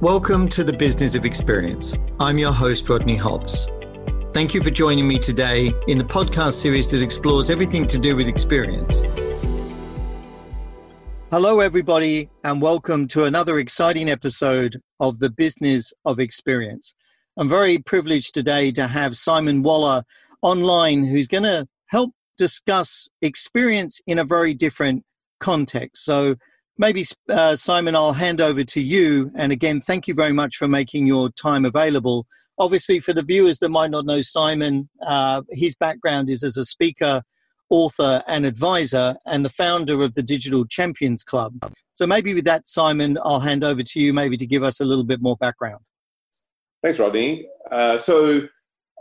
Welcome to the Business of Experience. I'm your host, Rodney Hobbs. Thank you for joining me today in the podcast series that explores everything to do with experience. Hello, everybody, and welcome to another exciting episode of the Business of Experience. I'm very privileged today to have Simon Waller online, who's going to help discuss experience in a very different context. So, maybe uh, Simon, I'll hand over to you. And again, thank you very much for making your time available. Obviously, for the viewers that might not know Simon, uh, his background is as a speaker, author, and advisor, and the founder of the Digital Champions Club. So maybe with that, Simon, I'll hand over to you, maybe to give us a little bit more background. Thanks, Rodney. Uh, so,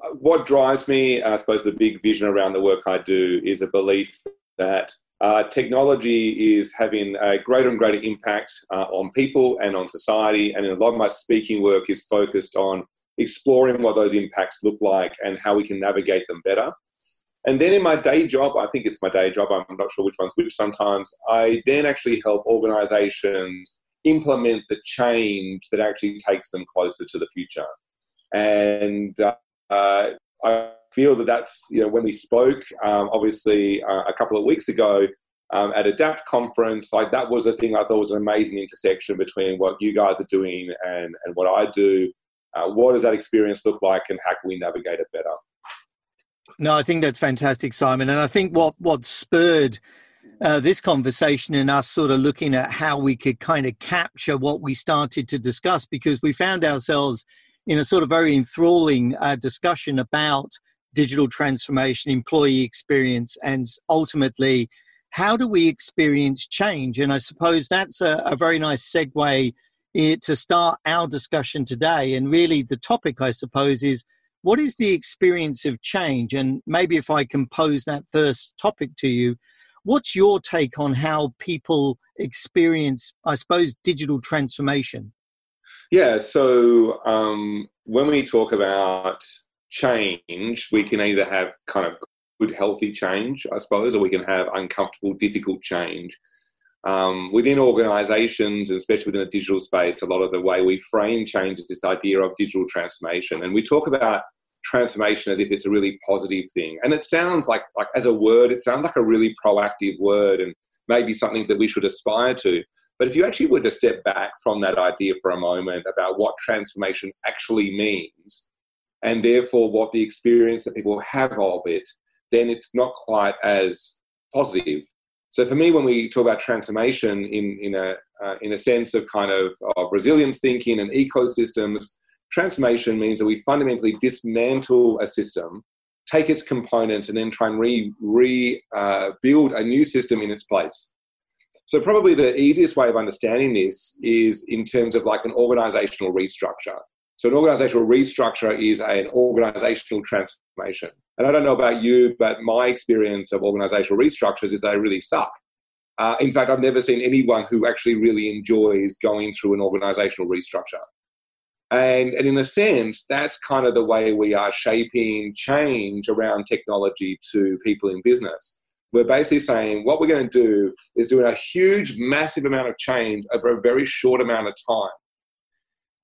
uh, what drives me, I suppose, the big vision around the work I do is a belief that uh, technology is having a greater and greater impact uh, on people and on society. And a lot of my speaking work is focused on exploring what those impacts look like and how we can navigate them better. And then in my day job, I think it's my day job, I'm not sure which one's which sometimes, I then actually help organizations implement the change that actually takes them closer to the future. And uh, uh I feel that that's you know when we spoke um, obviously uh, a couple of weeks ago um, at adapt conference like that was a thing i thought was an amazing intersection between what you guys are doing and, and what i do. Uh, what does that experience look like and how can we navigate it better? No i think that's fantastic simon. And i think what what spurred uh, this conversation and us sort of looking at how we could kind of capture what we started to discuss because we found ourselves in a sort of very enthralling uh, discussion about digital transformation, employee experience, and ultimately, how do we experience change? And I suppose that's a, a very nice segue eh, to start our discussion today. And really, the topic, I suppose, is what is the experience of change? And maybe if I can pose that first topic to you, what's your take on how people experience, I suppose, digital transformation? Yeah, so um, when we talk about change, we can either have kind of good, healthy change, I suppose, or we can have uncomfortable, difficult change. Um, within organizations, and especially within a digital space, a lot of the way we frame change is this idea of digital transformation. And we talk about transformation as if it's a really positive thing. And it sounds like, like as a word, it sounds like a really proactive word and maybe something that we should aspire to. But if you actually were to step back from that idea for a moment about what transformation actually means, and therefore what the experience that people have of it, then it's not quite as positive. So for me, when we talk about transformation in, in, a, uh, in a sense of kind of, of resilience thinking and ecosystems, transformation means that we fundamentally dismantle a system, take its components, and then try and re, re uh, a new system in its place. So probably the easiest way of understanding this is in terms of like an organizational restructure. So an organizational restructure is an organizational transformation. And I don't know about you, but my experience of organizational restructures is they really suck. Uh, in fact, I've never seen anyone who actually really enjoys going through an organizational restructure. And, and in a sense, that's kind of the way we are shaping change around technology to people in business. We're basically saying what we're going to do is doing a huge, massive amount of change over a very short amount of time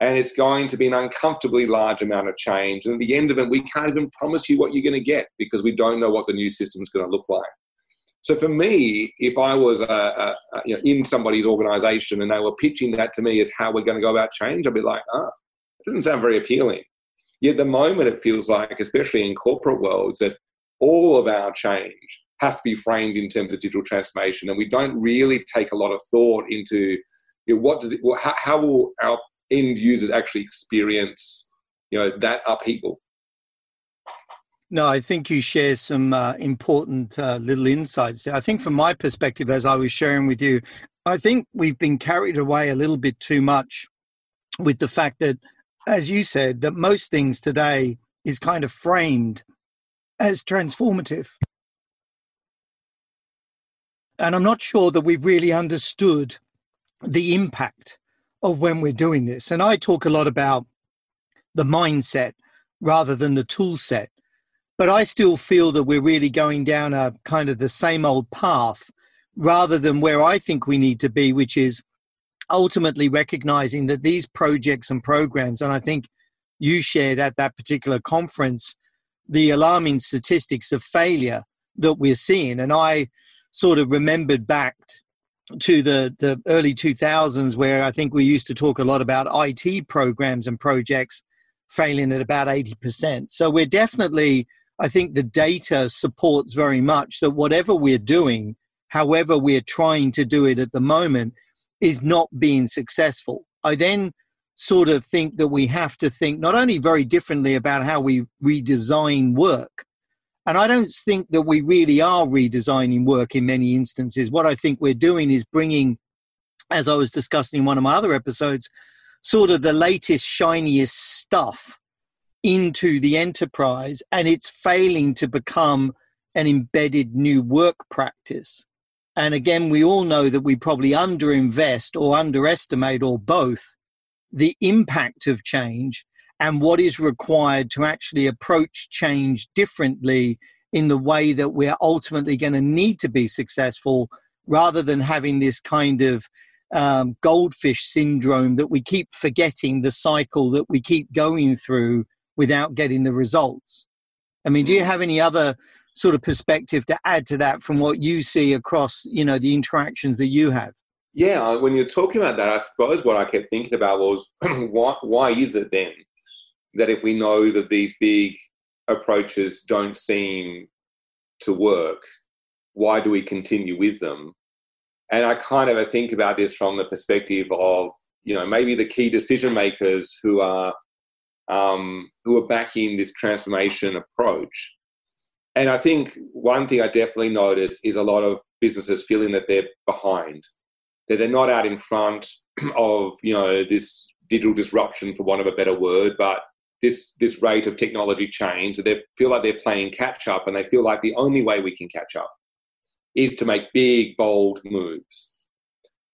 and it's going to be an uncomfortably large amount of change. And at the end of it, we can't even promise you what you're going to get because we don't know what the new system is going to look like. So for me, if I was a, a, a, you know, in somebody's organization and they were pitching that to me as how we're going to go about change, I'd be like, ah, oh, it doesn't sound very appealing. Yet the moment it feels like, especially in corporate worlds, that all of our change has to be framed in terms of digital transformation, and we don't really take a lot of thought into you know, what does it, how, how will our end users actually experience you know that upheaval no, I think you share some uh, important uh, little insights there. I think, from my perspective, as I was sharing with you, I think we've been carried away a little bit too much with the fact that, as you said, that most things today is kind of framed as transformative. And I'm not sure that we've really understood the impact of when we're doing this. And I talk a lot about the mindset rather than the tool set. But I still feel that we're really going down a kind of the same old path rather than where I think we need to be, which is ultimately recognizing that these projects and programs, and I think you shared at that particular conference the alarming statistics of failure that we're seeing. And I sort of remembered back to the, the early 2000s where I think we used to talk a lot about IT programs and projects failing at about 80%. So we're definitely, I think the data supports very much that whatever we're doing, however we're trying to do it at the moment, is not being successful. I then sort of think that we have to think not only very differently about how we redesign work, and I don't think that we really are redesigning work in many instances. What I think we're doing is bringing, as I was discussing in one of my other episodes, sort of the latest, shiniest stuff into the enterprise, and it's failing to become an embedded new work practice. And again, we all know that we probably underinvest or underestimate or both the impact of change and what is required to actually approach change differently in the way that we're ultimately going to need to be successful rather than having this kind of um, goldfish syndrome that we keep forgetting the cycle that we keep going through without getting the results. I mean, do you mm. have any other sort of perspective to add to that from what you see across, you know, the interactions that you have? Yeah, when you're talking about that, I suppose what I kept thinking about was why, why is it then that if we know that these big approaches don't seem to work, why do we continue with them? And I kind of think about this from the perspective of, you know, maybe the key decision makers who are um, who are backing this transformation approach. And I think one thing I definitely notice is a lot of businesses feeling that they're behind, that they're not out in front of, you know, this digital disruption, for want of a better word, but this this rate of technology change. They feel like they're playing catch up, and they feel like the only way we can catch up is to make big, bold moves.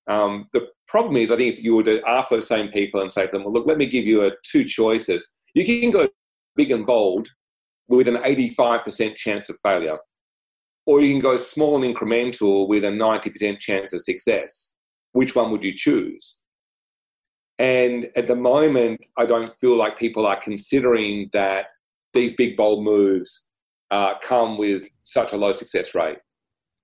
Um, the problem is, I think if you were to ask those same people and say to them, "Well, look, let me give you a, two choices. You can go big and bold with an 85% chance of failure, or you can go small and incremental with a 90% chance of success. Which one would you choose?" And at the moment, I don't feel like people are considering that these big, bold moves uh, come with such a low success rate.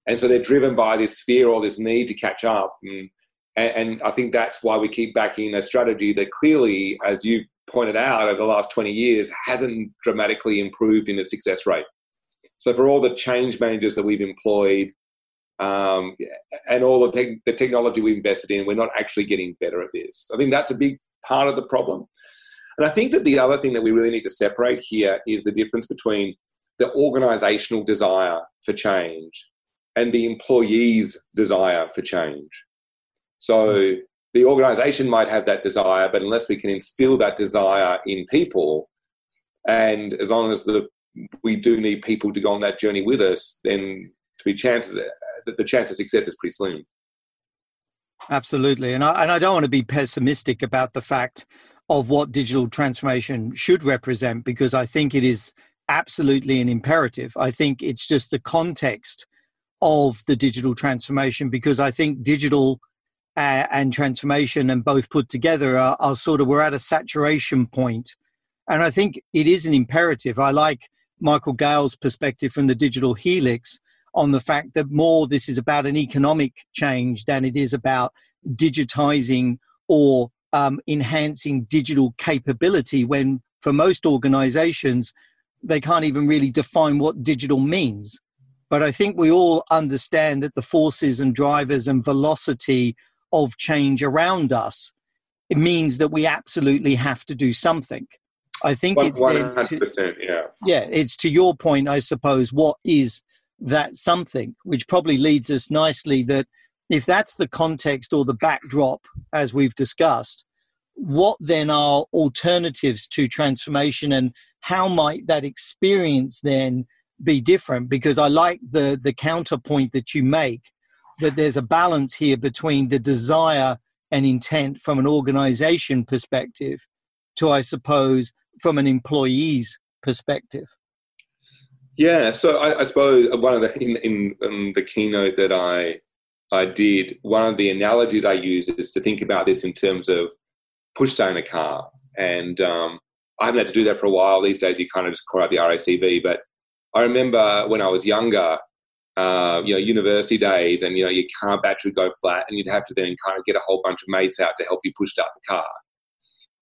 And so they're driven by this fear or this need to catch up. And, and I think that's why we keep backing a strategy that clearly, as you've pointed out, over the last 20 years hasn't dramatically improved in its success rate. So for all the change managers that we've employed um, and all the, te- the technology we invested in, we're not actually getting better at this. I think that's a big part of the problem. And I think that the other thing that we really need to separate here is the difference between the organizational desire for change and the employee's desire for change. So the organization might have that desire, but unless we can instill that desire in people, and as long as the we do need people to go on that journey with us, then to be chances the chance of success is pretty slim. Absolutely, and I and I don't want to be pessimistic about the fact of what digital transformation should represent because I think it is absolutely an imperative. I think it's just the context of the digital transformation because I think digital uh, and transformation and both put together are, are sort of we're at a saturation point, and I think it is an imperative. I like Michael Gale's perspective from the digital helix on the fact that more this is about an economic change than it is about digitizing or um, enhancing digital capability when for most organizations they can't even really define what digital means. But i think we all understand that the forces and drivers and velocity of change around us it means that we absolutely have to do something. I think 100%, it's to, yeah. Yeah it's to your point i suppose what is that something, which probably leads us nicely that if that's the context or the backdrop, as we've discussed, what then are alternatives to transformation and how might that experience then be different? Because I like the, the counterpoint that you make that there's a balance here between the desire and intent from an organization perspective to, I suppose, from an employee's perspective. Yeah, so I, I, suppose one of the in, in, the keynote that I I did, one of the analogies I use is to think about this in terms of push start a car. And um, I haven't had to do that for a while. These days, you kind of just call out the RACV. But I remember when I was younger, uh, you know, university days, and you know, your car battery go flat, and you'd have to then kind of get a whole bunch of mates out to help you push start the car.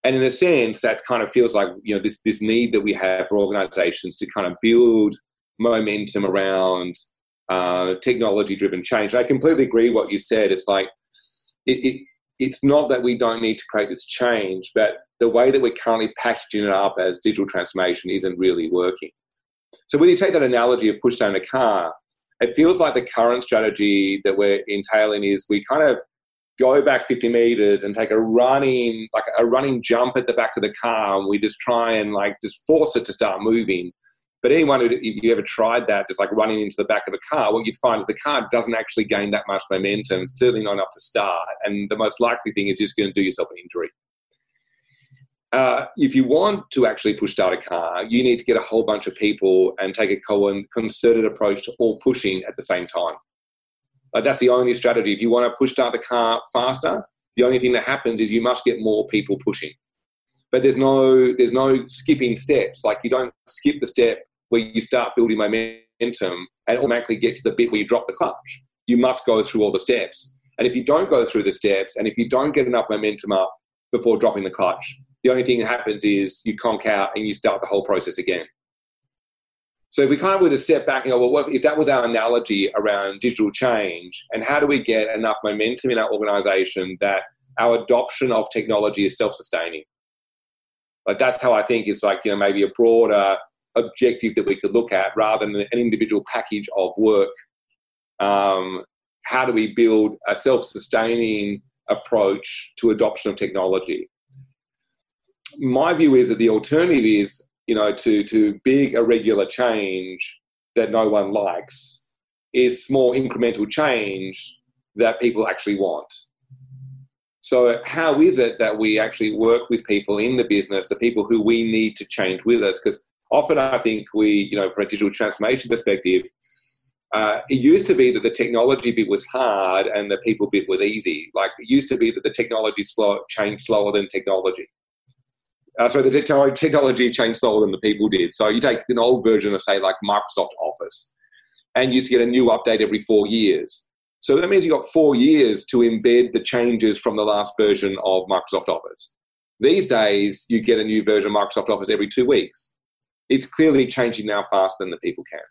And in a sense, that kind of feels like you know this this need that we have for organisations to kind of build momentum around uh, technology driven change. And I completely agree what you said. It's like it, it, it's not that we don't need to create this change, but the way that we're currently packaging it up as digital transformation isn't really working. So when you take that analogy of push down a car, it feels like the current strategy that we're entailing is we kind of go back 50 meters and take a running like a running jump at the back of the car and we just try and like just force it to start moving but anyone who, if you ever tried that, just like running into the back of a car, what you'd find is the car doesn't actually gain that much momentum, certainly not enough to start. And the most likely thing is just going to do yourself an injury. Uh, if you want to actually push start a car, you need to get a whole bunch of people and take a concerted approach to all pushing at the same time. Like that's the only strategy. If you want to push start the car faster, the only thing that happens is you must get more people pushing. But there's no there's no skipping steps. Like you don't skip the step where you start building momentum and automatically get to the bit where you drop the clutch. You must go through all the steps. And if you don't go through the steps and if you don't get enough momentum up before dropping the clutch, the only thing that happens is you conk out and you start the whole process again. So if we kind of were to step back and go, well, if that was our analogy around digital change, and how do we get enough momentum in our organization that our adoption of technology is self-sustaining? Like that's how I think is like, you know, maybe a broader objective that we could look at rather than an individual package of work. Um, how do we build a self sustaining approach to adoption of technology? My view is that the alternative is, you know, to, to big irregular change that no one likes is small incremental change that people actually want. So, how is it that we actually work with people in the business, the people who we need to change with us? Because often I think we, you know, from a digital transformation perspective, uh, it used to be that the technology bit was hard and the people bit was easy. Like it used to be that the technology slow, changed slower than technology. Uh, so the technology changed slower than the people did. So you take an old version of, say, like Microsoft Office, and you get a new update every four years. So that means you got four years to embed the changes from the last version of Microsoft Office. These days, you get a new version of Microsoft Office every two weeks it's clearly changing now faster than the people can.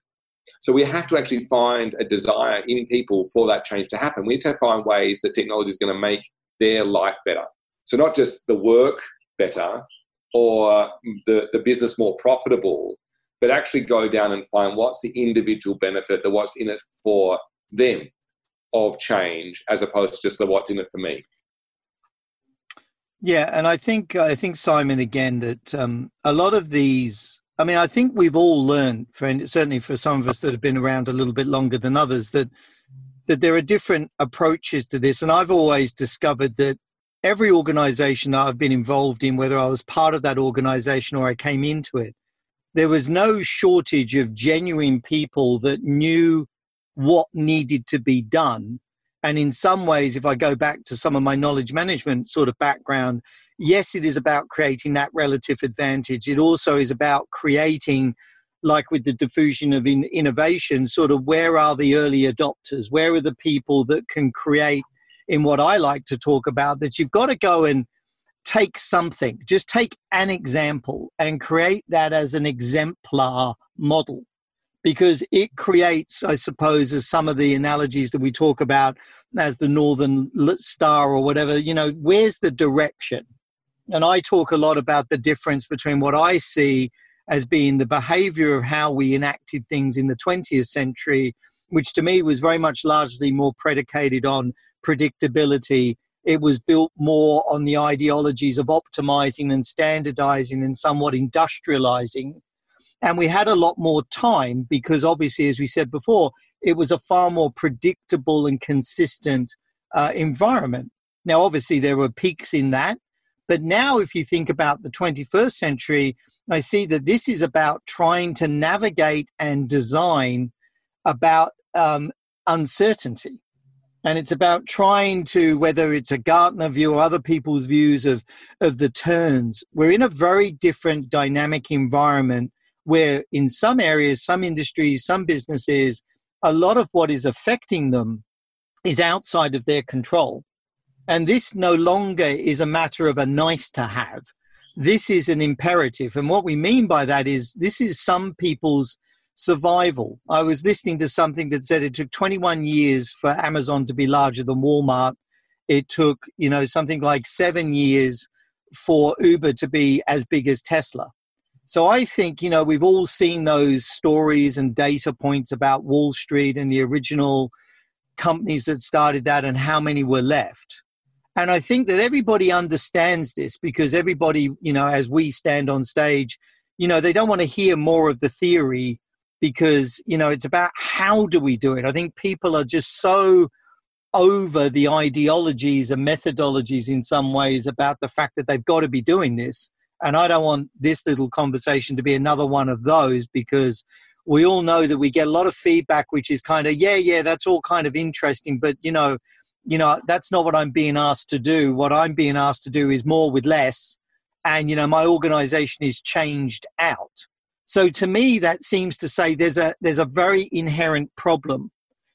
So we have to actually find a desire in people for that change to happen. We need to find ways that technology is going to make their life better. So not just the work better or the, the business more profitable, but actually go down and find what's the individual benefit, the what's in it for them of change, as opposed to just the what's in it for me. Yeah, and I think I think Simon again that um, a lot of these I mean, I think we've all learned, for, certainly for some of us that have been around a little bit longer than others, that that there are different approaches to this. And I've always discovered that every organization that I've been involved in, whether I was part of that organization or I came into it, there was no shortage of genuine people that knew what needed to be done. And in some ways, if I go back to some of my knowledge management sort of background, yes, it is about creating that relative advantage. It also is about creating, like with the diffusion of in innovation, sort of where are the early adopters? Where are the people that can create in what I like to talk about that you've got to go and take something, just take an example and create that as an exemplar model because it creates, I suppose, as some of the analogies that we talk about as the Northern Star or whatever, you know, where's the direction? And I talk a lot about the difference between what I see as being the behavior of how we enacted things in the 20th century, which to me was very much largely more predicated on predictability. It was built more on the ideologies of optimizing and standardizing and somewhat industrializing. And we had a lot more time because, obviously, as we said before, it was a far more predictable and consistent uh, environment. Now, obviously, there were peaks in that, but now, if you think about the 21st century, I see that this is about trying to navigate and design about um, uncertainty. And it's about trying to whether it's a gartner view or other people's views of of the turns we're in a very different dynamic environment where in some areas some industries some businesses a lot of what is affecting them is outside of their control. And this no longer is a matter of a nice to have. This is an imperative. And what we mean by that is this is some people's survival. I was listening to something that said it took 21 years for Amazon to be larger than Walmart. It took, you know, something like seven years for Uber to be as big as Tesla. So I think, you know, we've all seen those stories and data points about Wall Street and the original companies that started that and how many were left. And I think that everybody understands this because everybody, you know, as we stand on stage, you know, they don't want to hear more of the theory because you know it's about how do we do it? I think people are just so over the ideologies and methodologies in some ways about the fact that they've got to be doing this. And i don't want this little conversation to be another one of those because we all know that we get a lot of feedback which is kind of yeah yeah that's all kind of interesting but you know you know that's not what i'm being asked to do. What i'm being asked to do is more with less and you know my organization is changed out so to me, that seems to say there's a there's a very inherent problem.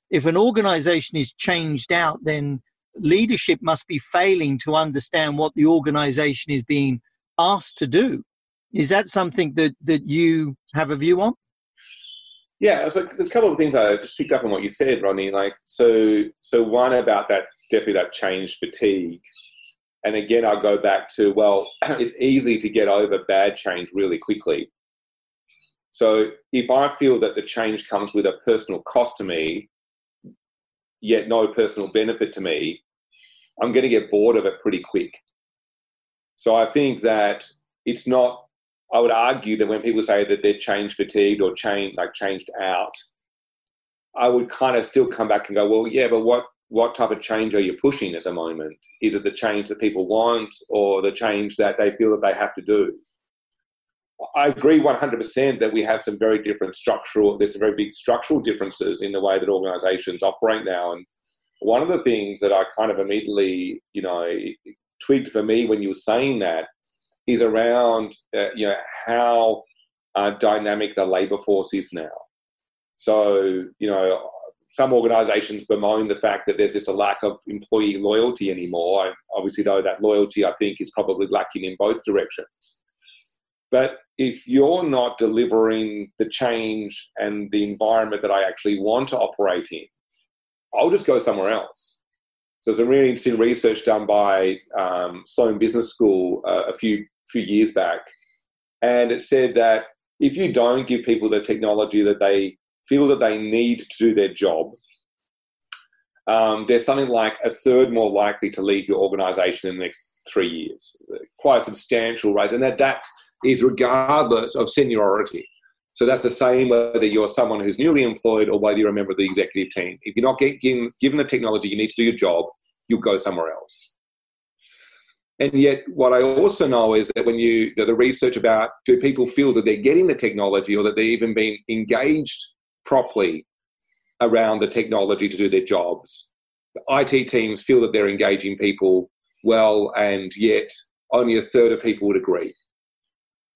If an organization is changed out, then leadership must be failing to understand what the organization is being asked to do. Is that something that, that you have a view on? Yeah, so a couple of things I just picked up on what you said, Ronnie. Like, so, so one about that definitely that change fatigue, and again, I go back to well, it's easy to get over bad change really quickly. So if I feel that the change comes with a personal cost to me, yet no personal benefit to me, I'm going to get bored of it pretty quick. So I think that it's not. I would argue that when people say that they're change fatigued or change like changed out, I would kind of still come back and go, well, yeah, but what what type of change are you pushing at the moment? Is it the change that people want or the change that they feel that they have to do? I agree 100% that we have some very different structural, there's some very big structural differences in the way that organizations operate now. And one of the things that I kind of immediately, you know, twigged for me when you were saying that is around, uh, you know, how uh, dynamic the labor force is now. So, you know, some organizations bemoan the fact that there's just a lack of employee loyalty anymore. Obviously, though, that loyalty I think is probably lacking in both directions. But if you're not delivering the change and the environment that I actually want to operate in, I'll just go somewhere else. So there's a really interesting research done by um, Sloan Business School uh, a few few years back, and it said that if you don't give people the technology that they feel that they need to do their job, um, there's something like a third more likely to leave your organisation in the next three years. Quite a substantial raise, and that that is regardless of seniority. So that's the same whether you're someone who's newly employed or whether you're a member of the executive team. If you're not getting given the technology you need to do your job, you'll go somewhere else. And yet, what I also know is that when you do the research about do people feel that they're getting the technology or that they're even being engaged properly around the technology to do their jobs, the IT teams feel that they're engaging people well, and yet only a third of people would agree.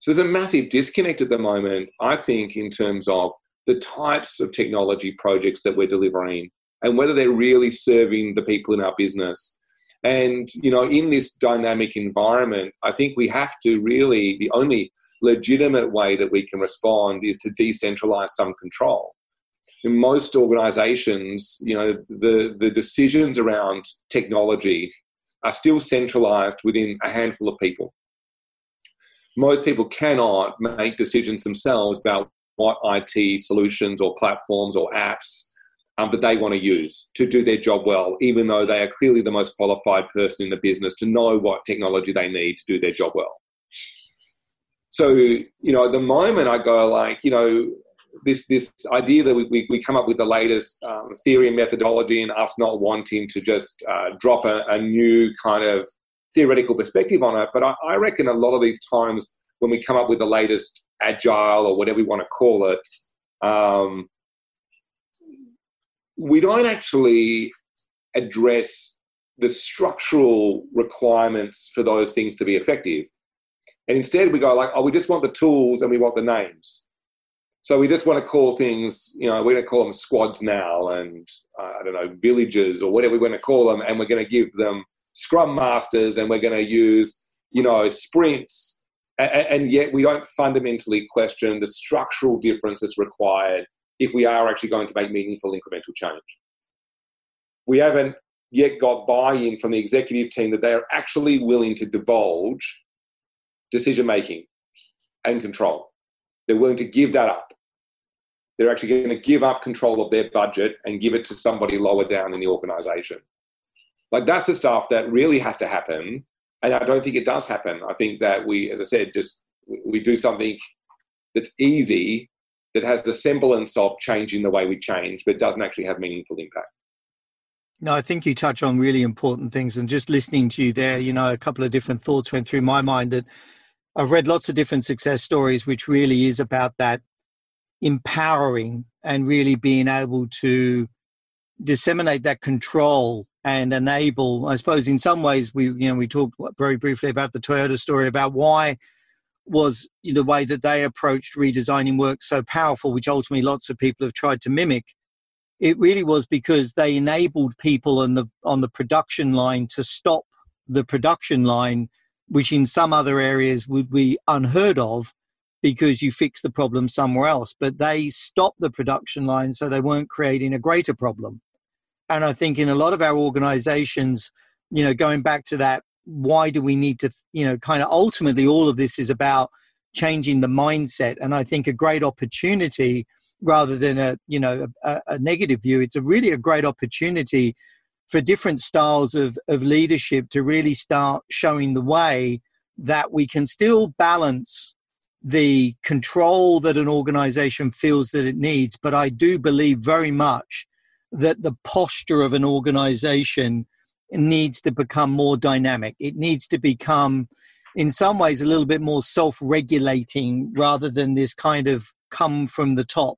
So there's a massive disconnect at the moment, I think, in terms of the types of technology projects that we're delivering and whether they're really serving the people in our business. And, you know, in this dynamic environment, I think we have to really, the only legitimate way that we can respond is to decentralize some control. In most organizations, you know, the, the decisions around technology are still centralized within a handful of people most people cannot make decisions themselves about what IT solutions or platforms or apps um, that they want to use to do their job well, even though they are clearly the most qualified person in the business to know what technology they need to do their job well. So, you know, at the moment I go like, you know, this this idea that we, we come up with the latest um, theory and methodology and us not wanting to just uh, drop a, a new kind of theoretical perspective on it. But I, I reckon a lot of these times when we come up with the latest agile or whatever we want to call it, um, we don't actually address the structural requirements for those things to be effective. And instead, we go like, oh, we just want the tools and we want the names. So we just want to call things, you know, we're going to call them squads now and uh, I don't know, villages or whatever we're going to call them. And we're going to give them scrum masters and we're going to use, you know, sprints. And, yet we don't fundamentally question the structural differences required if we are actually going to make meaningful incremental change. We haven't yet got buy in from the executive team that they are actually willing to divulge decision making and control. They're willing to give that up. They're actually going to give up control of their budget and give it to somebody lower down in the organization. Like that's the stuff that really has to happen. And I don't think it does happen. I think that we, as I said, just we do something that's easy that has the semblance of changing the way we change, but doesn't actually have meaningful impact. No, I think you touch on really important things. And just listening to you there, you know, a couple of different thoughts went through my mind that I've read lots of different success stories, which really is about that empowering and really being able to disseminate that control and enable i suppose in some ways we you know we talked very briefly about the toyota story about why was the way that they approached redesigning work so powerful, which ultimately lots of people have tried to mimic. It really was because they enabled people on the on the production line to stop the production line, which in some other areas would be unheard of because you fix the problem somewhere else. But they stopped the production line so they weren't creating a greater problem. And I think in a lot of our organizations, you know, going back to that why do we need to you know kind of ultimately all of this is about changing the mindset. And i think a great opportunity rather than a you know a, a, negative view it's a really a great opportunity for different styles of, of leadership to really start showing the way that we can still balance the control that an organization feels that it needs. But i do believe very much that the posture of an organization needs to become more dynamic. It needs to become, in some ways, a little bit more self regulating rather than this kind of come from the top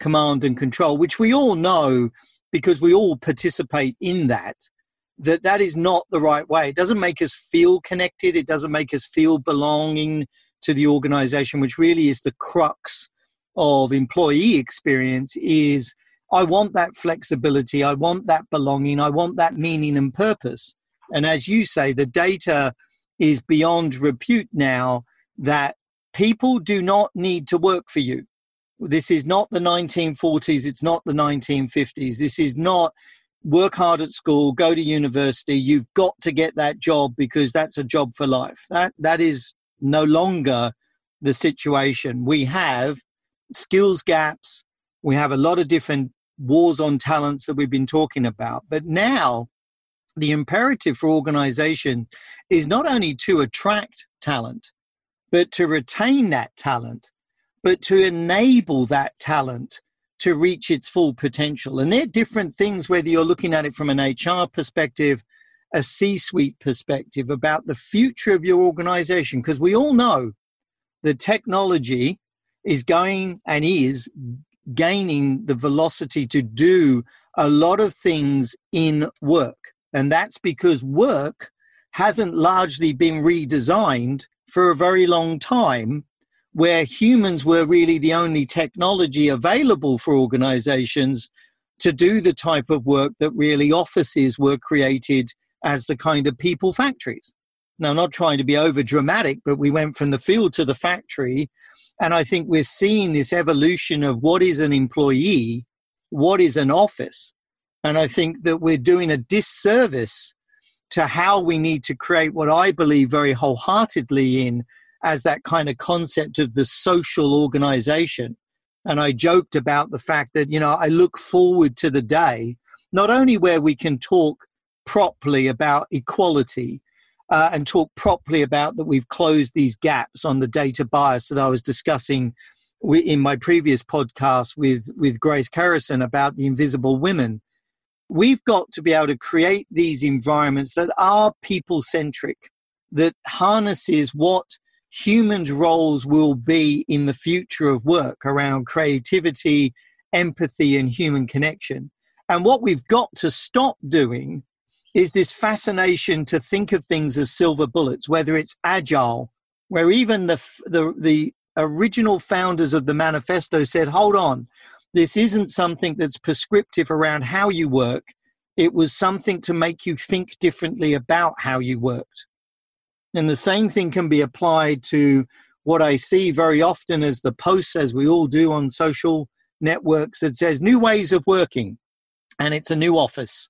command and control, which we all know because we all participate in that. That that is not the right way. It doesn't make us feel connected. It doesn't make us feel belonging to the organization, which really is the crux of employee experience. Is I want that flexibility. I want that belonging. I want that meaning and purpose. And as you say, the data is beyond repute now that people do not need to work for you. This is not the 1940s. It's not the 1950s. This is not work hard at school, go to university. You've got to get that job because that's a job for life. That, that is no longer the situation. We have skills gaps. We have a lot of different wars on talents that we've been talking about. But now, the imperative for organization is not only to attract talent, but to retain that talent, but to enable that talent to reach its full potential. And they're different things, whether you're looking at it from an HR perspective, a C suite perspective about the future of your organization, because we all know the technology is going and is gaining the velocity to do a lot of things in work. And that's because work hasn't largely been redesigned for a very long time, where humans were really the only technology available for organizations to do the type of work that really offices were created as the kind of people factories. Now, not trying to be over dramatic, but we went from the field to the factory and I think we're seeing this evolution of what is an employee, what is an office. And I think that we're doing a disservice to how we need to create what I believe very wholeheartedly in as that kind of concept of the social organization. And I joked about the fact that, you know, I look forward to the day, not only where we can talk properly about equality uh, and talk properly about that we've closed these gaps on the data bias that I was discussing in my previous podcast with, with Grace Carrison about the invisible women. We've got to be able to create these environments that are people centric, that harnesses what humans' roles will be in the future of work around creativity, empathy, and human connection. And what we've got to stop doing is this fascination to think of things as silver bullets, whether it's agile, where even the, the, the original founders of the manifesto said, hold on, this isn't something that's prescriptive around how you work. It was something to make you think differently about how you worked. And the same thing can be applied to what I see very often as the posts, as we all do on social networks, that says new ways of working. And it's a new office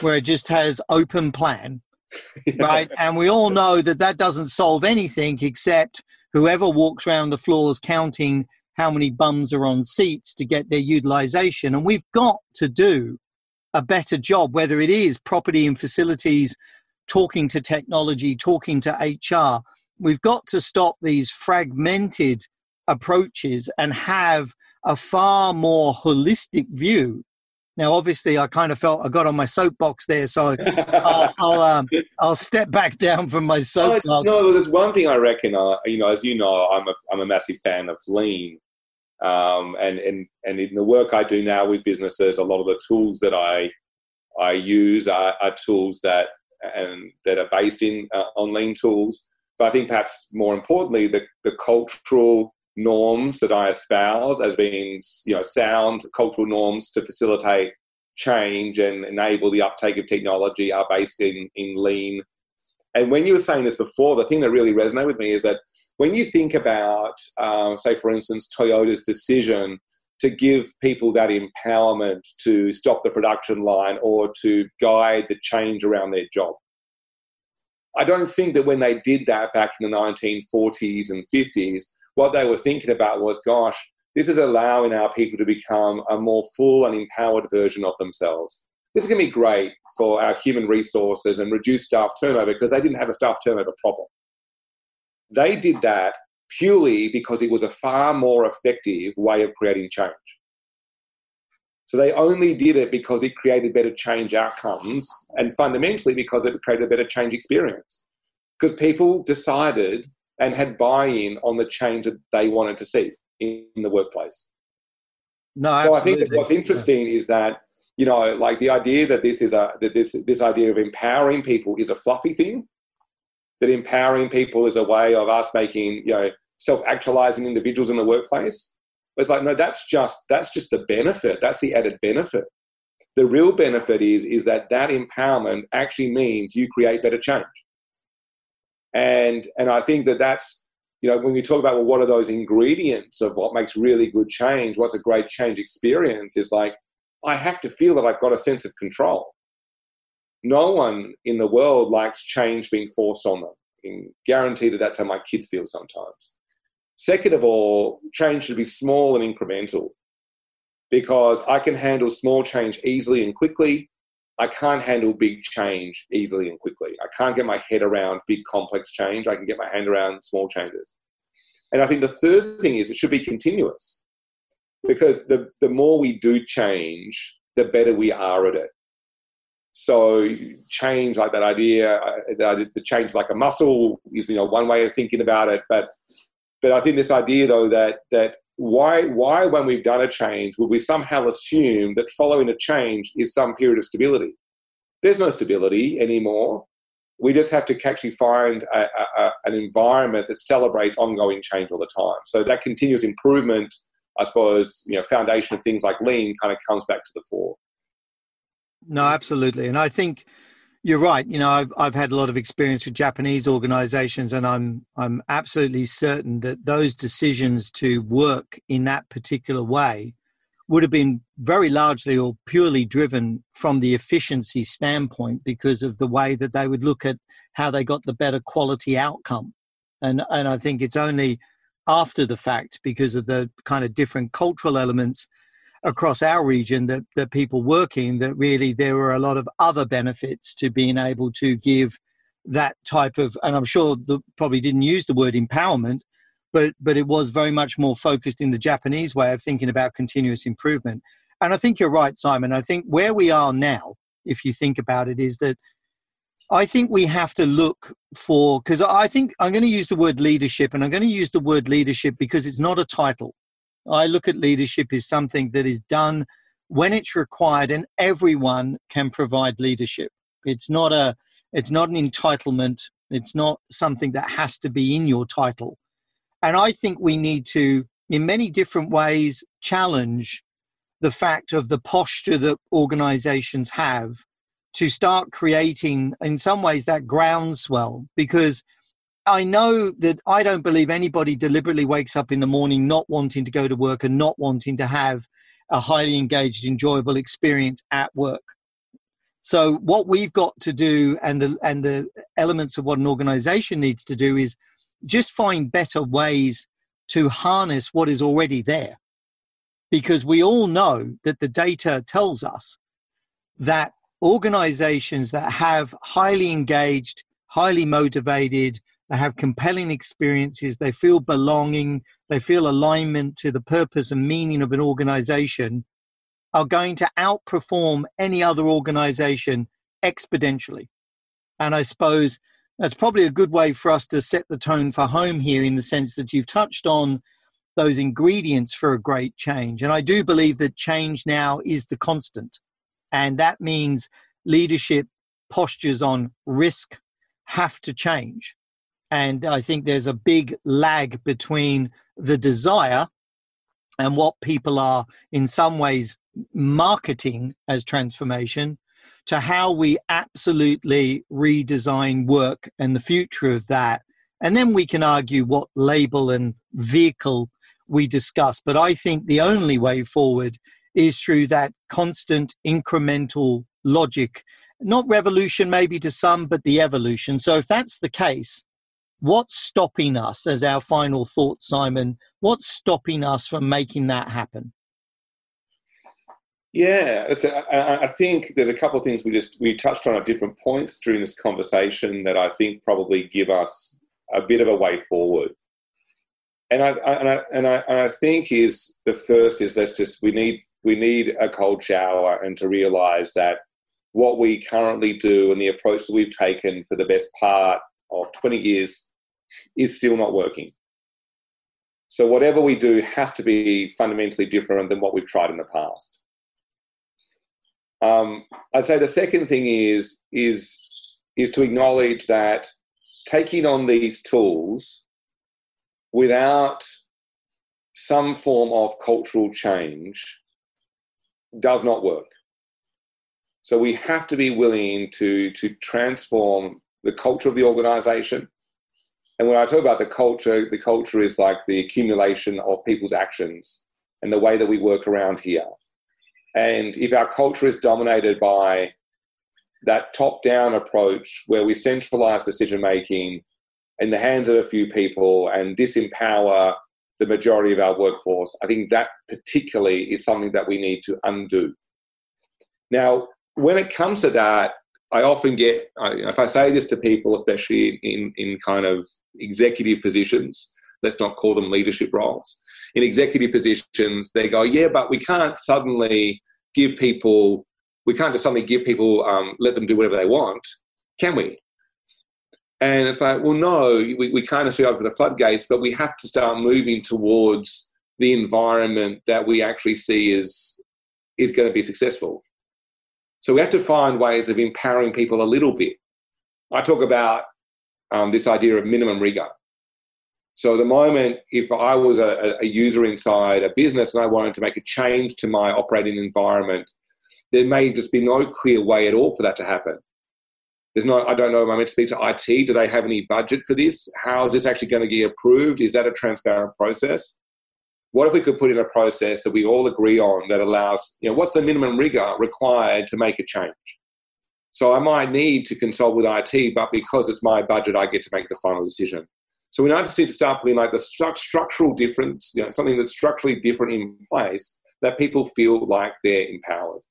where it just has open plan, right? And we all know that that doesn't solve anything except whoever walks around the floors counting how many bums are on seats to get their utilization. And we've got to do a better job, whether it is property and facilities, talking to technology, talking to HR. We've got to stop these fragmented approaches and have a far more holistic view now, obviously, I kind of felt I got on my soapbox there, so I'll I'll, um, I'll, step back down from my soapbox. No, there's one thing I reckon. Uh, you know, as you know, I'm a I'm a massive fan of lean, um, and and and in the work I do now with businesses, a lot of the tools that I I use are, are tools that and that are based in uh, on lean tools. But I think perhaps more importantly, the the cultural norms that I espouse as being you know sound cultural norms to facilitate change and enable the uptake of technology are based in in lean. And when you were saying this before, the thing that really resonated with me is that when you think about, um, say, for instance, Toyota's decision to give people that empowerment to stop the production line or to guide the change around their job. I don't think that when they did that back in the 1940s and 50s, what they were thinking about was, gosh, this is allowing our people to become a more full and empowered version of themselves. This is going to be great for our human resources and reduce staff turnover because they didn't have a staff turnover problem. They did that purely because it was a far more effective way of creating change. So they only did it because it created better change outcomes and fundamentally because it created a better change experience. Because people decided and had buy-in on the change that they wanted to see in, the workplace. No, absolutely. so I think what's interesting yeah. is that you know, like the idea that this is a that this this idea of empowering people is a fluffy thing. That empowering people is a way of us making you know self-actualizing individuals in the workplace. It's like no, that's just that's just the benefit. That's the added benefit. The real benefit is is that that empowerment actually means you create better change. And, and I think that that's, you know, when we talk about, well, what are those ingredients of what makes really good change? What's a great change experience? Is like, I have to feel that I've got a sense of control. No one in the world likes change being forced on them. I can guarantee that that's how my kids feel sometimes. Second of all, change should be small and incremental because I can handle small change easily and quickly. I can't handle big change easily and quickly. I can't get my head around big complex change. I can get my hand around small changes. And I think the third thing is it should be continuous because the, the more we do change, the better we are at it. So change, like that idea, uh, the change like a muscle is you know one way of thinking about it. But but I think this idea though that that why, why, when we've done a change, would we somehow assume that following a change is some period of stability? There's no stability anymore. We just have to actually find a, a, an environment that celebrates ongoing change all the time. So that continuous improvement, I suppose, you know, foundation of things like lean kind of comes back to the fore. No, absolutely, and I think you're right. You know, I've I've had a lot of experience with Japanese organizations, and I'm I'm absolutely certain that those decisions to work in that particular way would have been very largely or purely driven from the efficiency standpoint because of the way that they would look at how they got the better quality outcome. And and I think it's only after the fact because of the kind of different cultural elements across our region that, that people working that really there were a lot of other benefits to being able to give that type of and i'm sure the probably didn't use the word empowerment but but it was very much more focused in the japanese way of thinking about continuous improvement. And i think you're right simon. I think where we are now if you think about it is that i think we have to look for because i think i'm going to use the word leadership and i'm going to use the word leadership because it's not a title I look at leadership as something that is done when it's required and everyone can provide leadership. It's not a it's not an entitlement. It's not something that has to be in your title. And I think we need to, in many different ways, challenge the fact of the posture that organizations have to start creating, in some ways, that groundswell. Because I know that I don't believe anybody deliberately wakes up in the morning not wanting to go to work and not wanting to have a highly engaged, enjoyable experience at work. So what we've got to do, and the and the elements of what an organization needs to do, is just find better ways to harness what is already there, because we all know that the data tells us that organizations that have highly engaged, highly motivated, they have compelling experiences, they feel belonging, they feel alignment to the purpose and meaning of an organization are going to outperform any other organization exponentially. And I suppose that's probably a good way for us to set the tone for home here in the sense that you've touched on those ingredients for a great change. And I do believe that change now is the constant. And that means leadership postures on risk have to change. And I think there's a big lag between the desire and what people are, in some ways, marketing as transformation to how we absolutely redesign work and the future of that. And then we can argue what label and vehicle we discuss. But I think the only way forward is through that constant incremental logic, not revolution maybe to some, but the evolution. So if that's the case, what's stopping us as our final thought, Simon? What's stopping us from making that happen? Yeah, a, I think there's a couple of things we just we touched on at different points during this conversation that I think probably give us a bit of a way forward. And I, and I, and I, and I think is the first is let's just we need we need a cold shower and to realise that what we currently do and the approach that we've taken for the best part of 20 years is still not working. So whatever we do has to be fundamentally different than what we've tried in the past. Um, I'd say the second thing is is is to acknowledge that taking on these tools without some form of cultural change does not work. So we have to be willing to to transform the culture of the organization. And when I talk about the culture, the culture is like the accumulation of people's actions and the way that we work around here. And if our culture is dominated by that top down approach where we centralize decision making in the hands of a few people and disempower the majority of our workforce, I think that particularly is something that we need to undo. Now, when it comes to that, I often get, if I say this to people, especially in, in kind of executive positions, let's not call them leadership roles. In executive positions, they go, yeah, but we can't suddenly give people, we can't just suddenly give people, um, let them do whatever they want, can we? And it's like, well, no, we, we of see open the floodgates, but we have to start moving towards the environment that we actually see is, is going to be successful. So we have to find ways of empowering people a little bit. I talk about um, this idea of minimum rigor. So the moment, if I was a, a, user inside a business and I wanted to make a change to my operating environment, there may just be no clear way at all for that to happen. There's no, I don't know, am I meant to speak to IT? Do they have any budget for this? How is this actually going to get approved? Is that a transparent process? What if we could put in a process that we all agree on that allows, you know, what's the minimum rigor required to make a change? So I might need to consult with IT, but because it's my budget, I get to make the final decision. So we now just need to start putting like the stru- structural difference, you know, something that's structurally different in place that people feel like they're empowered.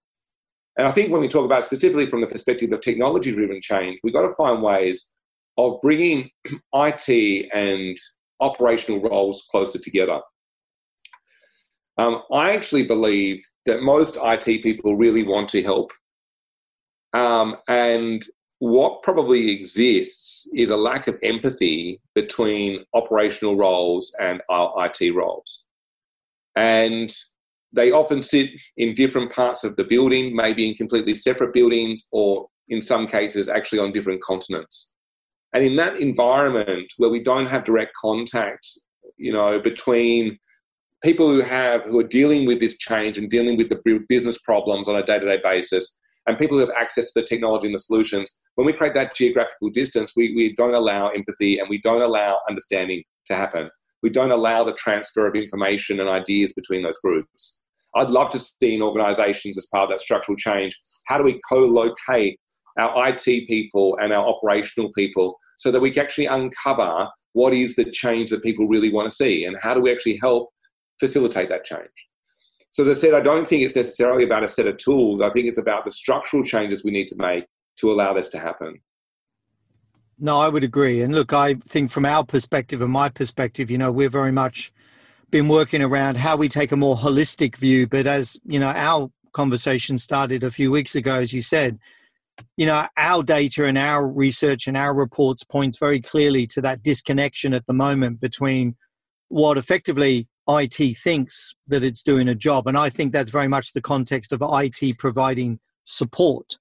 And I think when we talk about specifically from the perspective of technology driven change, we've got to find ways of bringing IT and operational roles closer together. Um, I actually believe that most IT people really want to help. Um, and what probably exists is a lack of empathy between operational roles and our IT roles. And they often sit in different parts of the building, maybe in completely separate buildings, or in some cases, actually on different continents. And in that environment where we don't have direct contact, you know, between people who have who are dealing with this change and dealing with the business problems on a day-to-day basis, and people who have access to the technology and the solutions, when we create that geographical distance, we, we don't allow empathy and we don't allow understanding to happen. We don't allow the transfer of information and ideas between those groups. I'd love to see in organizations as part of that structural change, how do we co-locate our IT people and our operational people so that we can actually uncover what is the change that people really want to see and how do we actually help facilitate that change. So, as I said, I don't think it's necessarily about a set of tools. I think it's about the structural changes we need to make to allow this to happen. No, I would agree. And look, I think from our perspective and my perspective, you know, we're very much been working around how we take a more holistic view. But as, you know, our conversation started a few weeks ago, as you said, you know, our data and our research and our reports points very clearly to that disconnection at the moment between what effectively IT thinks that it's doing a job. And I think that's very much the context of IT providing support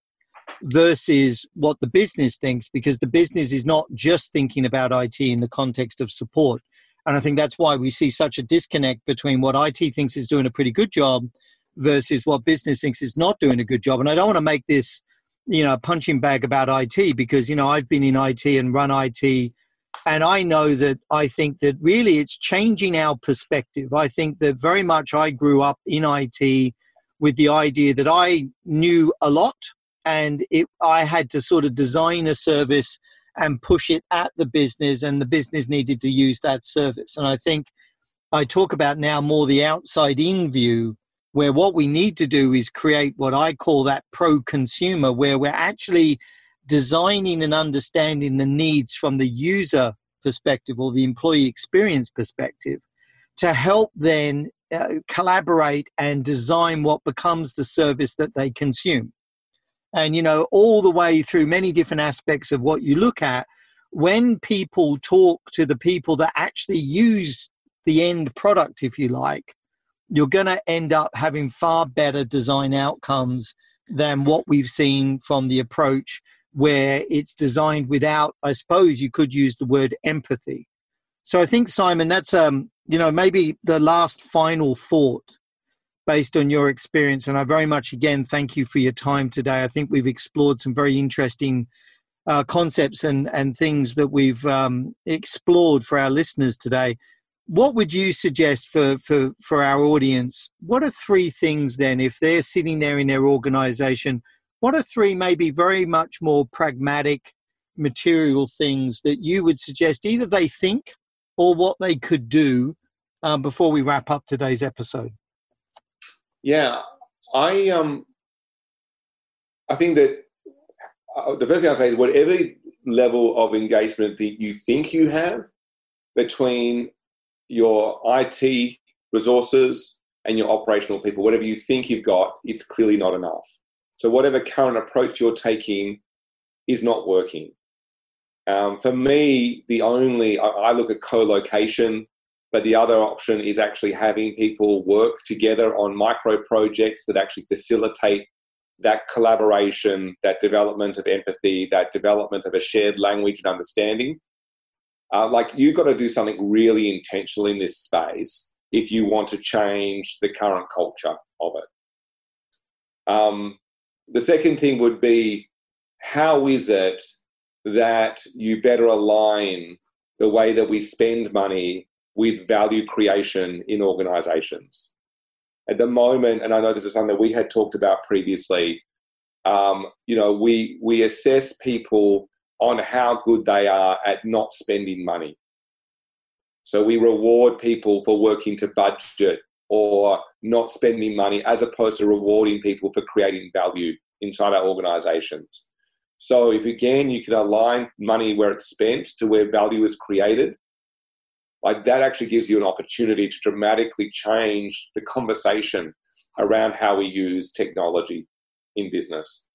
versus what the business thinks, because the business is not just thinking about IT in the context of support. And I think that's why we see such a disconnect between what IT thinks is doing a pretty good job versus what business thinks is not doing a good job. And I don't want to make this, you know, a punching bag about IT because, you know, I've been in IT and run IT and I know that I think that really it's changing our perspective. I think that very much I grew up in IT with the idea that I knew a lot and it, I had to sort of design a service and push it at the business, and the business needed to use that service. And I think I talk about now more the outside in view, where what we need to do is create what I call that pro consumer, where we're actually designing and understanding the needs from the user perspective or the employee experience perspective to help then uh, collaborate and design what becomes the service that they consume. And, you know, all the way through many different aspects of what you look at, when people talk to the people that actually use the end product, if you like, you're going to end up having far better design outcomes than what we've seen from the approach where it's designed without, I suppose you could use the word empathy. So I think, Simon, that's, um, you know, maybe the last final thought based on your experience. And I very much, again, thank you for your time today. I think we've explored some very interesting uh, concepts and, and things that we've um, explored for our listeners today. What would you suggest for, for, for our audience? What are three things then, if they're sitting there in their organization? What are three maybe very much more pragmatic material things that you would suggest either they think or what they could do um, before we wrap up today's episode? Yeah i um i think that uh, the first thing i'll say is whatever level of engagement that you think you have between your IT resources and your operational people whatever you think you've got it's clearly not enough so whatever current approach you're taking is not working. Um, for me, the only I, look at co-location, but the other option is actually having people work together on micro projects that actually facilitate that collaboration, that development of empathy, that development of a shared language and understanding. Uh, like you've got to do something really intentional in this space if you want to change the current culture of it. Um, the second thing would be how is it that you better align the way that we spend money with value creation in organizations? At the moment, and I know this is something that we had talked about previously, um, you know, we, we assess people on how good they are at not spending money. So we reward people for working to budget or not spending money as opposed to rewarding people for creating value inside our organizations. So if again you can align money where it's spent to where value is created, like that actually gives you an opportunity to dramatically change the conversation around how we use technology in business.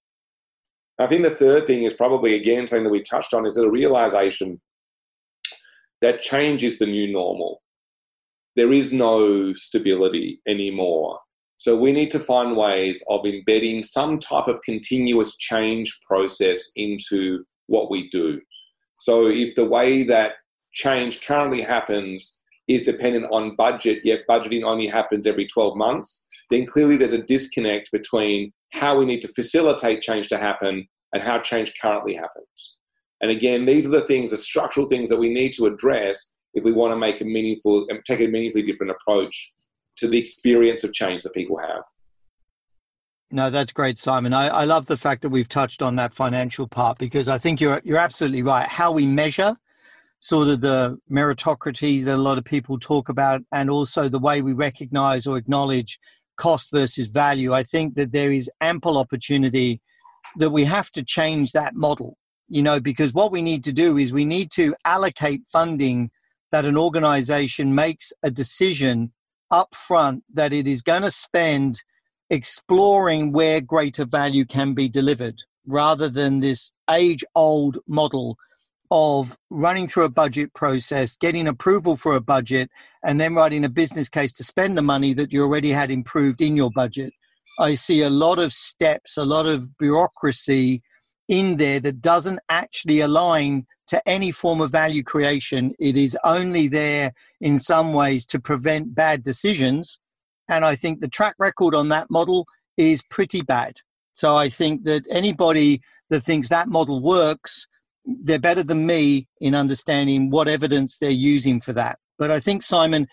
I think the third thing is probably again something that we touched on is the realization that change is the new normal. There is no stability anymore. So we need to find ways of embedding some type of continuous change process into what we do. So if the way that change currently happens is dependent on budget, yet budgeting only happens every 12 months, then clearly there's a disconnect between how we need to facilitate change to happen and how change currently happens. And again, these are the things, the structural things that we need to address if we want to make a meaningful, and take a meaningfully different approach to the experience of change that people have. No, that's great, Simon. I, I love the fact that we've touched on that financial part because I think you're you're absolutely right. How we measure sort of the meritocracy that a lot of people talk about, and also the way we recognize or acknowledge cost versus value. I think that there is ample opportunity that we have to change that model. You know, because what we need to do is we need to allocate funding that an organization makes a decision up front that it is going to spend exploring where greater value can be delivered rather than this age old model of running through a budget process, getting approval for a budget, and then writing a business case to spend the money that you already had improved in your budget. I see a lot of steps, a lot of bureaucracy in there that doesn't actually align to any form of value creation. It is only there in some ways to prevent bad decisions. And I think the track record on that model is pretty bad. So I think that anybody that thinks that model works, they're better than me in understanding what evidence they're using for that. But I think, Simon,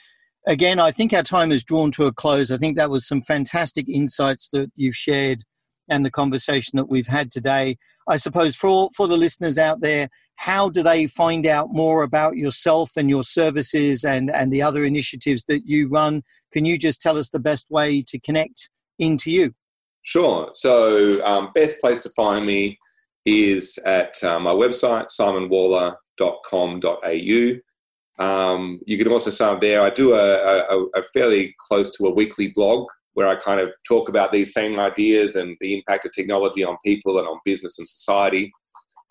again, I think our time is drawn to a close. I think that was some fantastic insights that you've shared and the conversation that we've had today. I suppose for for the listeners out there, how do they find out more about yourself and your services and and the other initiatives that you run? Can you just tell us the best way to connect into you? Sure. So, um, best place to find me is at uh, my website, simonwaller.com.au. Um, you can also sign up there. I do a, a, a, fairly close to a weekly blog where I kind of talk about these same ideas and the impact of technology on people and on business and society.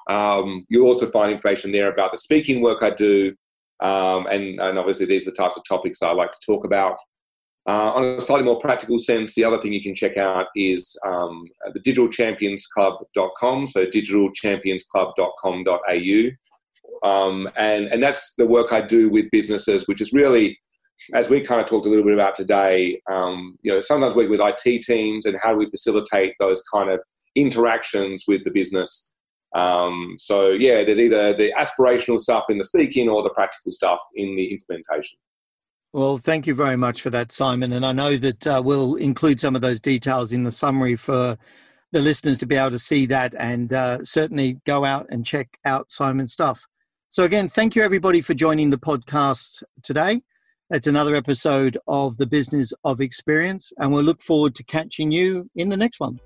Um, you'll also find information there about the speaking work I do, um, and, and, obviously these are the types of topics I like to talk about. Uh, on a slightly more practical sense, the other thing you can check out is um, the digitalchampionsclub.com, so digitalchampionsclub.com.au. Um, and, and that's the work I do with businesses, which is really as we kind of talked a little bit about today, um, you know, sometimes work with IT teams and how do we facilitate those kind of interactions with the business. Um, so yeah, there's either the aspirational stuff in the speaking or the practical stuff in the implementation. Well, thank you very much for that, Simon. And I know that uh, we'll include some of those details in the summary for the listeners to be able to see that and uh, certainly go out and check out Simon's stuff. So, again, thank you everybody for joining the podcast today. It's another episode of the Business of Experience, and we'll look forward to catching you in the next one.